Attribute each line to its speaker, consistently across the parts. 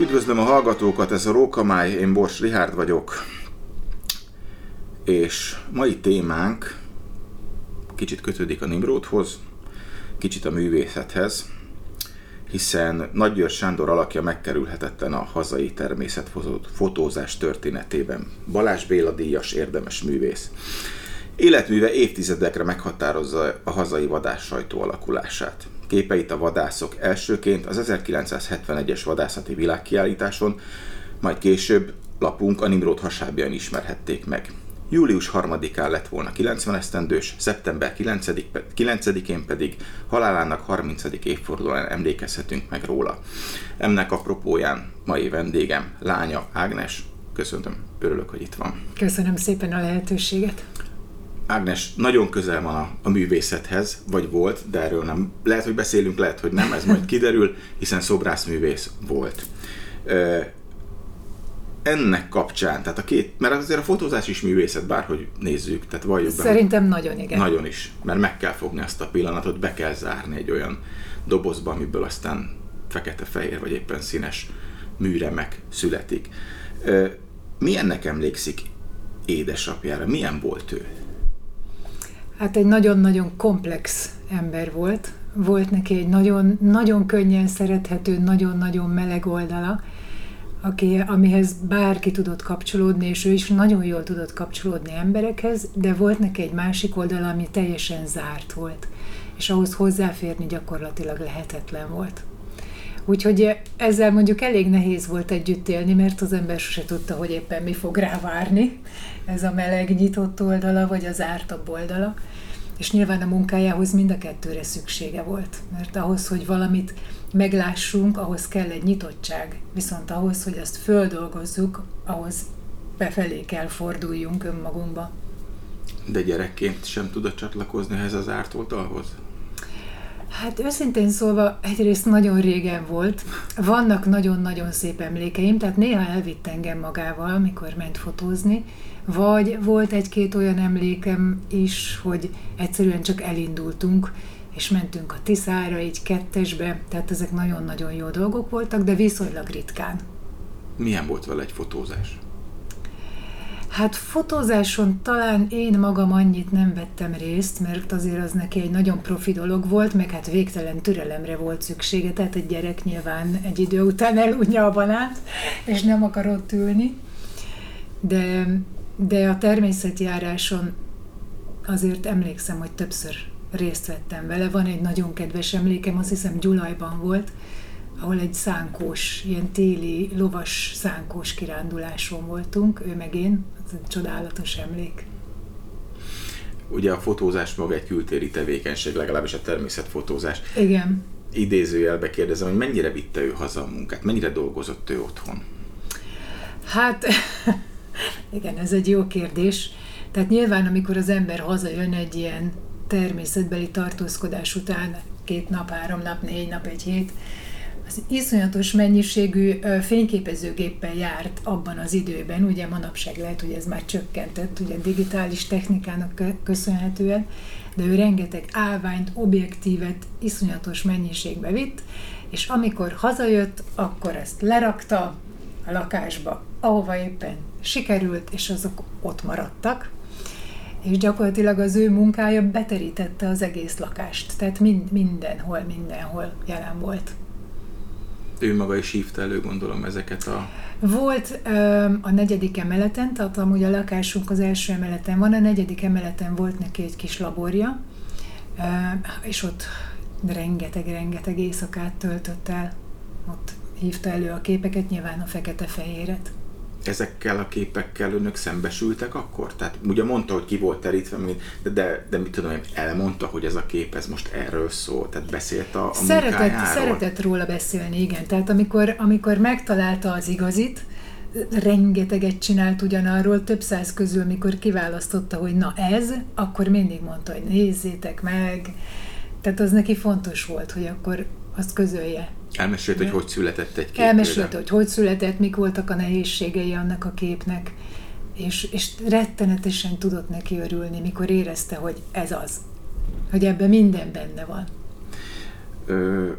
Speaker 1: Üdvözlöm a hallgatókat, ez a Rókamály, én Bors Rihárd vagyok, és mai témánk kicsit kötődik a Nimrodhoz, kicsit a művészethez, hiszen Nagygyőr Sándor alakja megkerülhetetlen a hazai természetfotózás történetében. Balázs Béla díjas érdemes művész. Életműve évtizedekre meghatározza a hazai vadász sajtó alakulását. Képeit a vadászok elsőként az 1971-es vadászati világkiállításon, majd később lapunk a Nimrod hasábján ismerhették meg. Július 3-án lett volna 90 esztendős, szeptember 9-én pedig halálának 30. évfordulóan emlékezhetünk meg róla. Ennek apropóján mai vendégem, lánya Ágnes. Köszöntöm, örülök, hogy itt van.
Speaker 2: Köszönöm szépen a lehetőséget.
Speaker 1: Ágnes nagyon közel van a, a művészethez, vagy volt, de erről nem. Lehet, hogy beszélünk, lehet, hogy nem, ez majd kiderül, hiszen szobrászművész volt. Ennek kapcsán, tehát a két, mert azért a fotózás is művészet, bárhogy nézzük, tehát valljuk
Speaker 2: be. Szerintem nagyon igen.
Speaker 1: Nagyon is, mert meg kell fogni azt a pillanatot, be kell zárni egy olyan dobozba, amiből aztán fekete-fehér, vagy éppen színes műremek születik. Milyennek emlékszik édesapjára? Milyen volt ő?
Speaker 2: Hát egy nagyon-nagyon komplex ember volt. Volt neki egy nagyon, nagyon könnyen szerethető, nagyon-nagyon meleg oldala, aki, amihez bárki tudott kapcsolódni, és ő is nagyon jól tudott kapcsolódni emberekhez, de volt neki egy másik oldala, ami teljesen zárt volt, és ahhoz hozzáférni gyakorlatilag lehetetlen volt. Úgyhogy ezzel mondjuk elég nehéz volt együtt élni, mert az ember sose tudta, hogy éppen mi fog rá várni, ez a meleg nyitott oldala, vagy az ártabb oldala. És nyilván a munkájához mind a kettőre szüksége volt, mert ahhoz, hogy valamit meglássunk, ahhoz kell egy nyitottság, viszont ahhoz, hogy azt földolgozzuk, ahhoz befelé kell forduljunk önmagunkba.
Speaker 1: De gyerekként sem tudod csatlakozni ehhez az árt oldalhoz?
Speaker 2: Hát őszintén szólva egyrészt nagyon régen volt. Vannak nagyon-nagyon szép emlékeim, tehát néha elvitt engem magával, amikor ment fotózni, vagy volt egy-két olyan emlékem is, hogy egyszerűen csak elindultunk, és mentünk a Tiszára, így kettesbe, tehát ezek nagyon-nagyon jó dolgok voltak, de viszonylag ritkán.
Speaker 1: Milyen volt vele egy fotózás?
Speaker 2: Hát fotózáson talán én magam annyit nem vettem részt, mert azért az neki egy nagyon profi dolog volt, meg hát végtelen türelemre volt szüksége, tehát egy gyerek nyilván egy idő után elunja a banát, és nem akar ott ülni. De, de a természetjáráson azért emlékszem, hogy többször részt vettem vele. Van egy nagyon kedves emlékem, azt hiszem Gyulajban volt, ahol egy szánkós, ilyen téli, lovas szánkós kiránduláson voltunk, ő meg én, csodálatos emlék.
Speaker 1: Ugye a fotózás maga egy kültéri tevékenység, legalábbis a természetfotózás.
Speaker 2: Igen.
Speaker 1: Idézőjelbe kérdezem, hogy mennyire vitte ő haza a munkát, mennyire dolgozott ő otthon?
Speaker 2: Hát, igen, ez egy jó kérdés. Tehát nyilván, amikor az ember hazajön egy ilyen természetbeli tartózkodás után, két nap, három nap, négy nap, egy hét, az iszonyatos mennyiségű fényképezőgéppel járt abban az időben, ugye manapság lehet, hogy ez már csökkentett, ugye digitális technikának köszönhetően, de ő rengeteg állványt, objektívet iszonyatos mennyiségbe vitt, és amikor hazajött, akkor ezt lerakta a lakásba, ahova éppen sikerült, és azok ott maradtak, és gyakorlatilag az ő munkája beterítette az egész lakást, tehát mind, mindenhol, mindenhol jelen volt
Speaker 1: ő maga is hívta elő, gondolom, ezeket a...
Speaker 2: Volt ö, a negyedik emeleten, tehát amúgy a lakásunk az első emeleten van, a negyedik emeleten volt neki egy kis laborja, ö, és ott rengeteg-rengeteg éjszakát töltött el. Ott hívta elő a képeket, nyilván a fekete-fehéret
Speaker 1: ezekkel a képekkel önök szembesültek akkor? Tehát ugye mondta, hogy ki volt terítve, de, de, de mit tudom én, elmondta, hogy ez a kép ez most erről szól, tehát beszélt a, a
Speaker 2: szeretett, szeretett róla beszélni, igen. Tehát amikor, amikor megtalálta az igazit, rengeteget csinált ugyanarról, több száz közül, mikor kiválasztotta, hogy na ez, akkor mindig mondta, hogy nézzétek meg. Tehát az neki fontos volt, hogy akkor azt közölje.
Speaker 1: Elmesélt, hogy hogy született egy kép.
Speaker 2: Elmesélt, hogy hogy született, mik voltak a nehézségei annak a képnek, és, és rettenetesen tudott neki örülni, mikor érezte, hogy ez az. Hogy ebben minden benne van.
Speaker 1: Ö,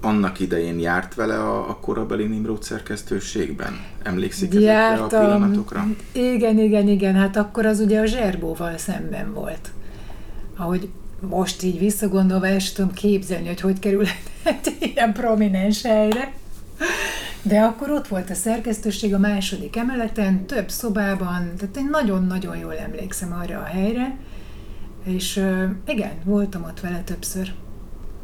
Speaker 1: annak idején járt vele a, a korabeli Nimrod szerkesztőségben? Emlékszik ezekre
Speaker 2: Jártam.
Speaker 1: a pillanatokra?
Speaker 2: Igen, igen, igen. Hát akkor az ugye a zserbóval szemben volt. Ahogy most így visszagondolva el sem tudom képzelni, hogy hogy kerülhet ilyen prominens helyre. De akkor ott volt a szerkesztőség a második emeleten, több szobában, tehát én nagyon-nagyon jól emlékszem arra a helyre, és igen, voltam ott vele többször.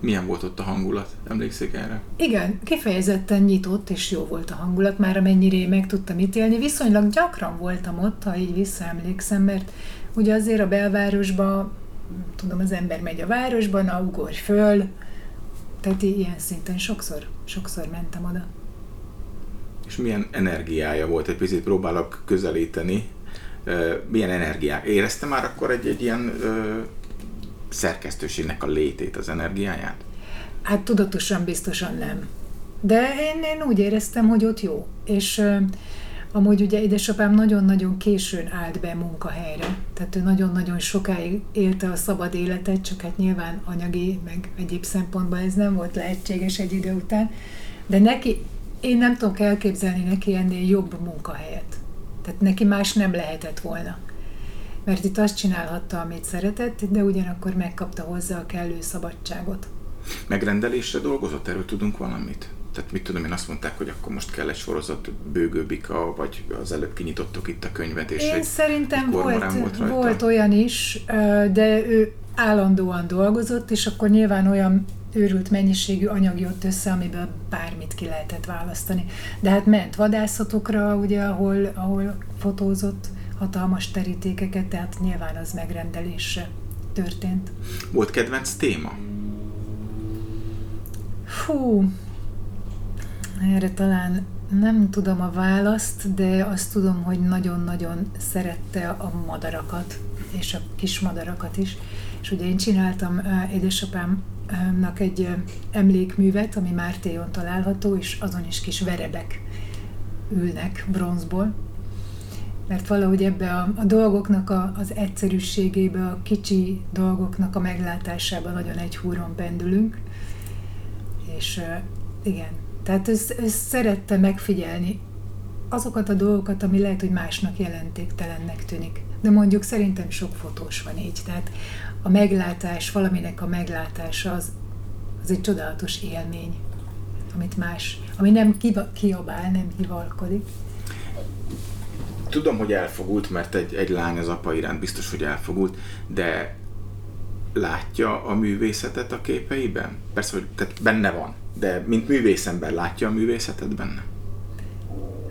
Speaker 1: Milyen volt ott a hangulat? Emlékszik erre?
Speaker 2: Igen, kifejezetten nyitott és jó volt a hangulat, már amennyire én meg tudtam ítélni. Viszonylag gyakran voltam ott, ha így visszaemlékszem, mert ugye azért a belvárosba, tudom, az ember megy a városban, na ugorj föl, tehát ilyen szinten sokszor, sokszor mentem oda.
Speaker 1: És milyen energiája volt? Egy picit próbálok közelíteni. Milyen energiák? Érezte már akkor egy, egy ilyen ö, szerkesztőségnek a létét, az energiáját?
Speaker 2: Hát tudatosan biztosan nem. De én, én úgy éreztem, hogy ott jó. És ö, amúgy ugye édesapám nagyon-nagyon későn állt be munkahelyre. Tehát ő nagyon-nagyon sokáig élte a szabad életet, csak hát nyilván anyagi, meg egyéb szempontból ez nem volt lehetséges egy idő után. De neki, én nem tudok elképzelni neki ennél jobb munkahelyet. Tehát neki más nem lehetett volna. Mert itt azt csinálhatta, amit szeretett, de ugyanakkor megkapta hozzá a kellő szabadságot.
Speaker 1: Megrendelésre dolgozott? Erről tudunk valamit? Tehát mit tudom én, azt mondták, hogy akkor most kell egy sorozat bőgőbika, vagy az előbb kinyitottuk itt a könyvet, és
Speaker 2: Én
Speaker 1: egy,
Speaker 2: szerintem
Speaker 1: egy
Speaker 2: volt, volt,
Speaker 1: rajta.
Speaker 2: volt olyan is, de ő állandóan dolgozott, és akkor nyilván olyan őrült mennyiségű anyag jött össze, amiből bármit ki lehetett választani. De hát ment vadászatokra, ugye, ahol, ahol fotózott hatalmas terítékeket, tehát nyilván az megrendelésre történt.
Speaker 1: Volt kedvenc téma?
Speaker 2: Fú, erre talán nem tudom a választ, de azt tudom, hogy nagyon-nagyon szerette a madarakat, és a kis madarakat is. És ugye én csináltam édesapámnak egy emlékművet, ami Mártéjon található, és azon is kis verebek ülnek bronzból. Mert valahogy ebbe a, a dolgoknak a, az egyszerűségébe, a kicsi dolgoknak a meglátásába nagyon egy húron pendülünk. És igen, tehát ő, ő szerette megfigyelni azokat a dolgokat, ami lehet, hogy másnak jelentéktelennek tűnik. De mondjuk szerintem sok fotós van így. Tehát a meglátás, valaminek a meglátása az, az egy csodálatos élmény, amit más, ami nem kiabál, nem hivalkodik.
Speaker 1: Tudom, hogy elfogult, mert egy, egy lány az apa iránt biztos, hogy elfogult, de látja a művészetet a képeiben? Persze, hogy tehát benne van, de mint művészember látja a művészetet benne?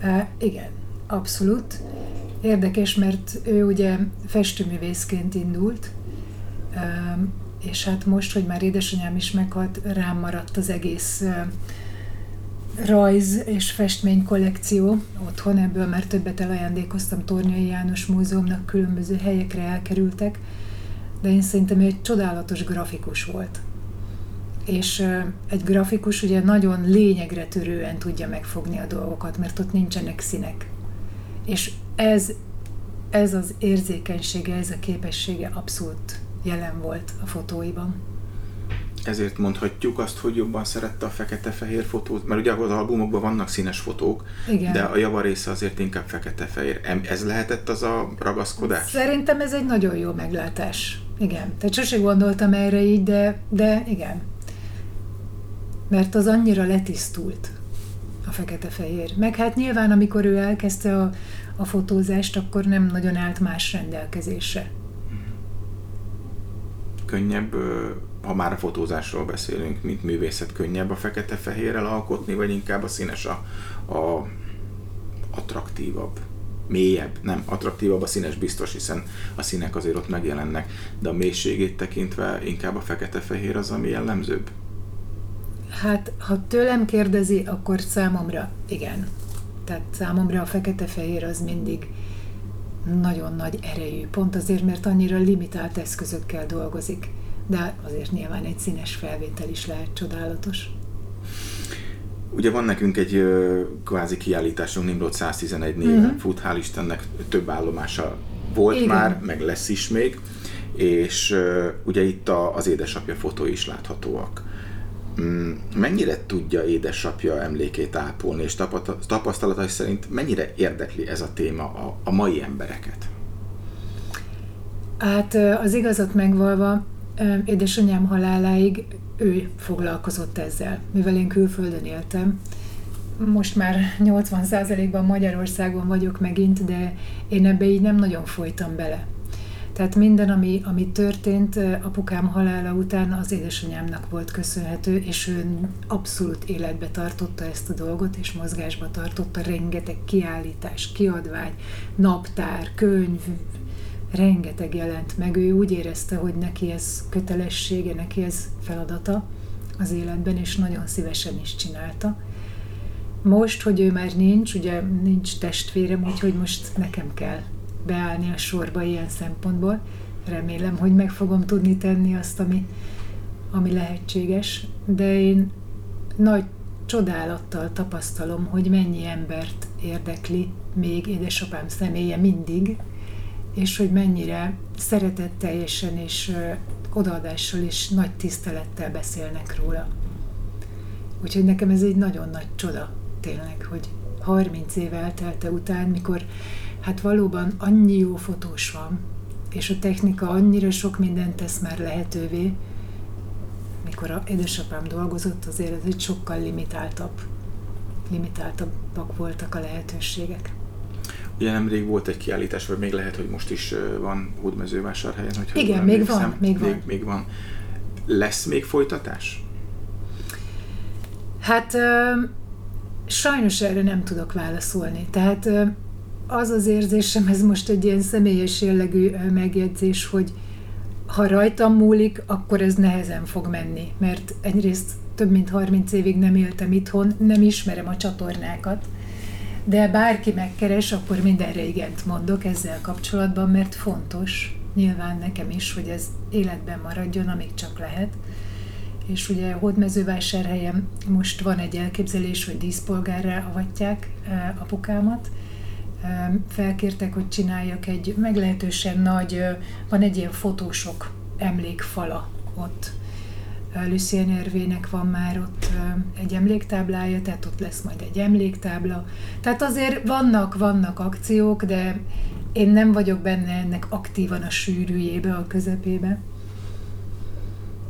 Speaker 2: Uh, igen, abszolút. Érdekes, mert ő ugye festőművészként indult, és hát most, hogy már édesanyám is meghalt, rám maradt az egész rajz és festmény kollekció otthon, ebből már többet elajándékoztam Tornyai János Múzeumnak, különböző helyekre elkerültek, de én szerintem egy csodálatos grafikus volt. És egy grafikus ugye nagyon lényegre törően tudja megfogni a dolgokat, mert ott nincsenek színek. És ez, ez az érzékenysége, ez a képessége abszolút jelen volt a fotóiban.
Speaker 1: Ezért mondhatjuk azt, hogy jobban szerette a fekete-fehér fotót, mert ugye az albumokban vannak színes fotók,
Speaker 2: Igen.
Speaker 1: de a java része azért inkább fekete-fehér. Ez lehetett az a ragaszkodás?
Speaker 2: Szerintem ez egy nagyon jó meglátás. Igen. Tehát sose gondoltam erre így, de, de igen. Mert az annyira letisztult a fekete-fehér. Meg hát nyilván, amikor ő elkezdte a, a fotózást, akkor nem nagyon állt más rendelkezésre.
Speaker 1: Könnyebb, ha már a fotózásról beszélünk, mint művészet, könnyebb a fekete-fehérrel alkotni, vagy inkább a színes a, a attraktívabb? Mélyebb, nem, attraktívabb a színes biztos, hiszen a színek azért ott megjelennek, de a mélységét tekintve inkább a fekete-fehér az, ami jellemzőbb.
Speaker 2: Hát, ha tőlem kérdezi, akkor számomra igen. Tehát számomra a fekete-fehér az mindig nagyon nagy erejű, pont azért, mert annyira limitált eszközökkel dolgozik. De azért nyilván egy színes felvétel is lehet csodálatos.
Speaker 1: Ugye van nekünk egy ö, kvázi kiállításunk, Nimrod 111 néven
Speaker 2: Mhm.
Speaker 1: fut, hál' Istennek több állomása volt
Speaker 2: Igen.
Speaker 1: már, meg lesz is még, és ö, ugye itt a, az édesapja fotói is láthatóak. Mm, mennyire tudja édesapja emlékét ápolni, és tapasztalatai szerint mennyire érdekli ez a téma a, a mai embereket?
Speaker 2: Hát az igazat megvalva, édesanyám haláláig ő foglalkozott ezzel, mivel én külföldön éltem. Most már 80%-ban Magyarországon vagyok megint, de én ebbe így nem nagyon folytam bele. Tehát minden, ami, ami történt apukám halála után, az édesanyámnak volt köszönhető, és ő abszolút életbe tartotta ezt a dolgot, és mozgásba tartotta rengeteg kiállítás, kiadvány, naptár, könyv, rengeteg jelent meg. Ő úgy érezte, hogy neki ez kötelessége, neki ez feladata az életben, és nagyon szívesen is csinálta. Most, hogy ő már nincs, ugye nincs testvérem, úgyhogy most nekem kell beállni a sorba ilyen szempontból. Remélem, hogy meg fogom tudni tenni azt, ami, ami lehetséges, de én nagy csodálattal tapasztalom, hogy mennyi embert érdekli még édesapám személye mindig, és hogy mennyire szeretetteljesen és odaadással és nagy tisztelettel beszélnek róla. Úgyhogy nekem ez egy nagyon nagy csoda, tényleg, hogy 30 év eltelte után, mikor hát valóban annyi jó fotós van, és a technika annyira sok mindent tesz már lehetővé, mikor a édesapám dolgozott, azért ez egy sokkal limitáltabb, limitáltabbak voltak a lehetőségek.
Speaker 1: Ugye nemrég volt egy kiállítás, vagy még lehet, hogy most is van Hódmezővásárhelyen. Hogyha
Speaker 2: Igen, még van, még van. Még,
Speaker 1: még van. Lesz még folytatás?
Speaker 2: Hát sajnos erre nem tudok válaszolni. Tehát az az érzésem, ez most egy ilyen személyes jellegű megjegyzés, hogy ha rajtam múlik, akkor ez nehezen fog menni, mert egyrészt több mint 30 évig nem éltem itthon, nem ismerem a csatornákat, de bárki megkeres, akkor mindenre igent mondok ezzel kapcsolatban, mert fontos, nyilván nekem is, hogy ez életben maradjon, amíg csak lehet. És ugye Hódmezővásárhelyen most van egy elképzelés, hogy díszpolgárra avatják apukámat, felkértek, hogy csináljak egy meglehetősen nagy, van egy ilyen fotósok emlékfala ott. Lucien Ervének van már ott egy emléktáblája, tehát ott lesz majd egy emléktábla. Tehát azért vannak, vannak akciók, de én nem vagyok benne ennek aktívan a sűrűjébe, a közepébe.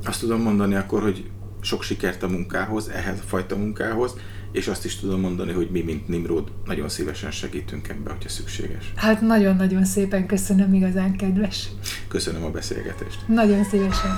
Speaker 1: Azt tudom mondani akkor, hogy sok sikert a munkához, ehhez a fajta munkához, és azt is tudom mondani, hogy mi, mint Nimrod, nagyon szívesen segítünk ebbe, hogyha szükséges.
Speaker 2: Hát nagyon-nagyon szépen köszönöm, igazán kedves.
Speaker 1: Köszönöm a beszélgetést.
Speaker 2: Nagyon szívesen.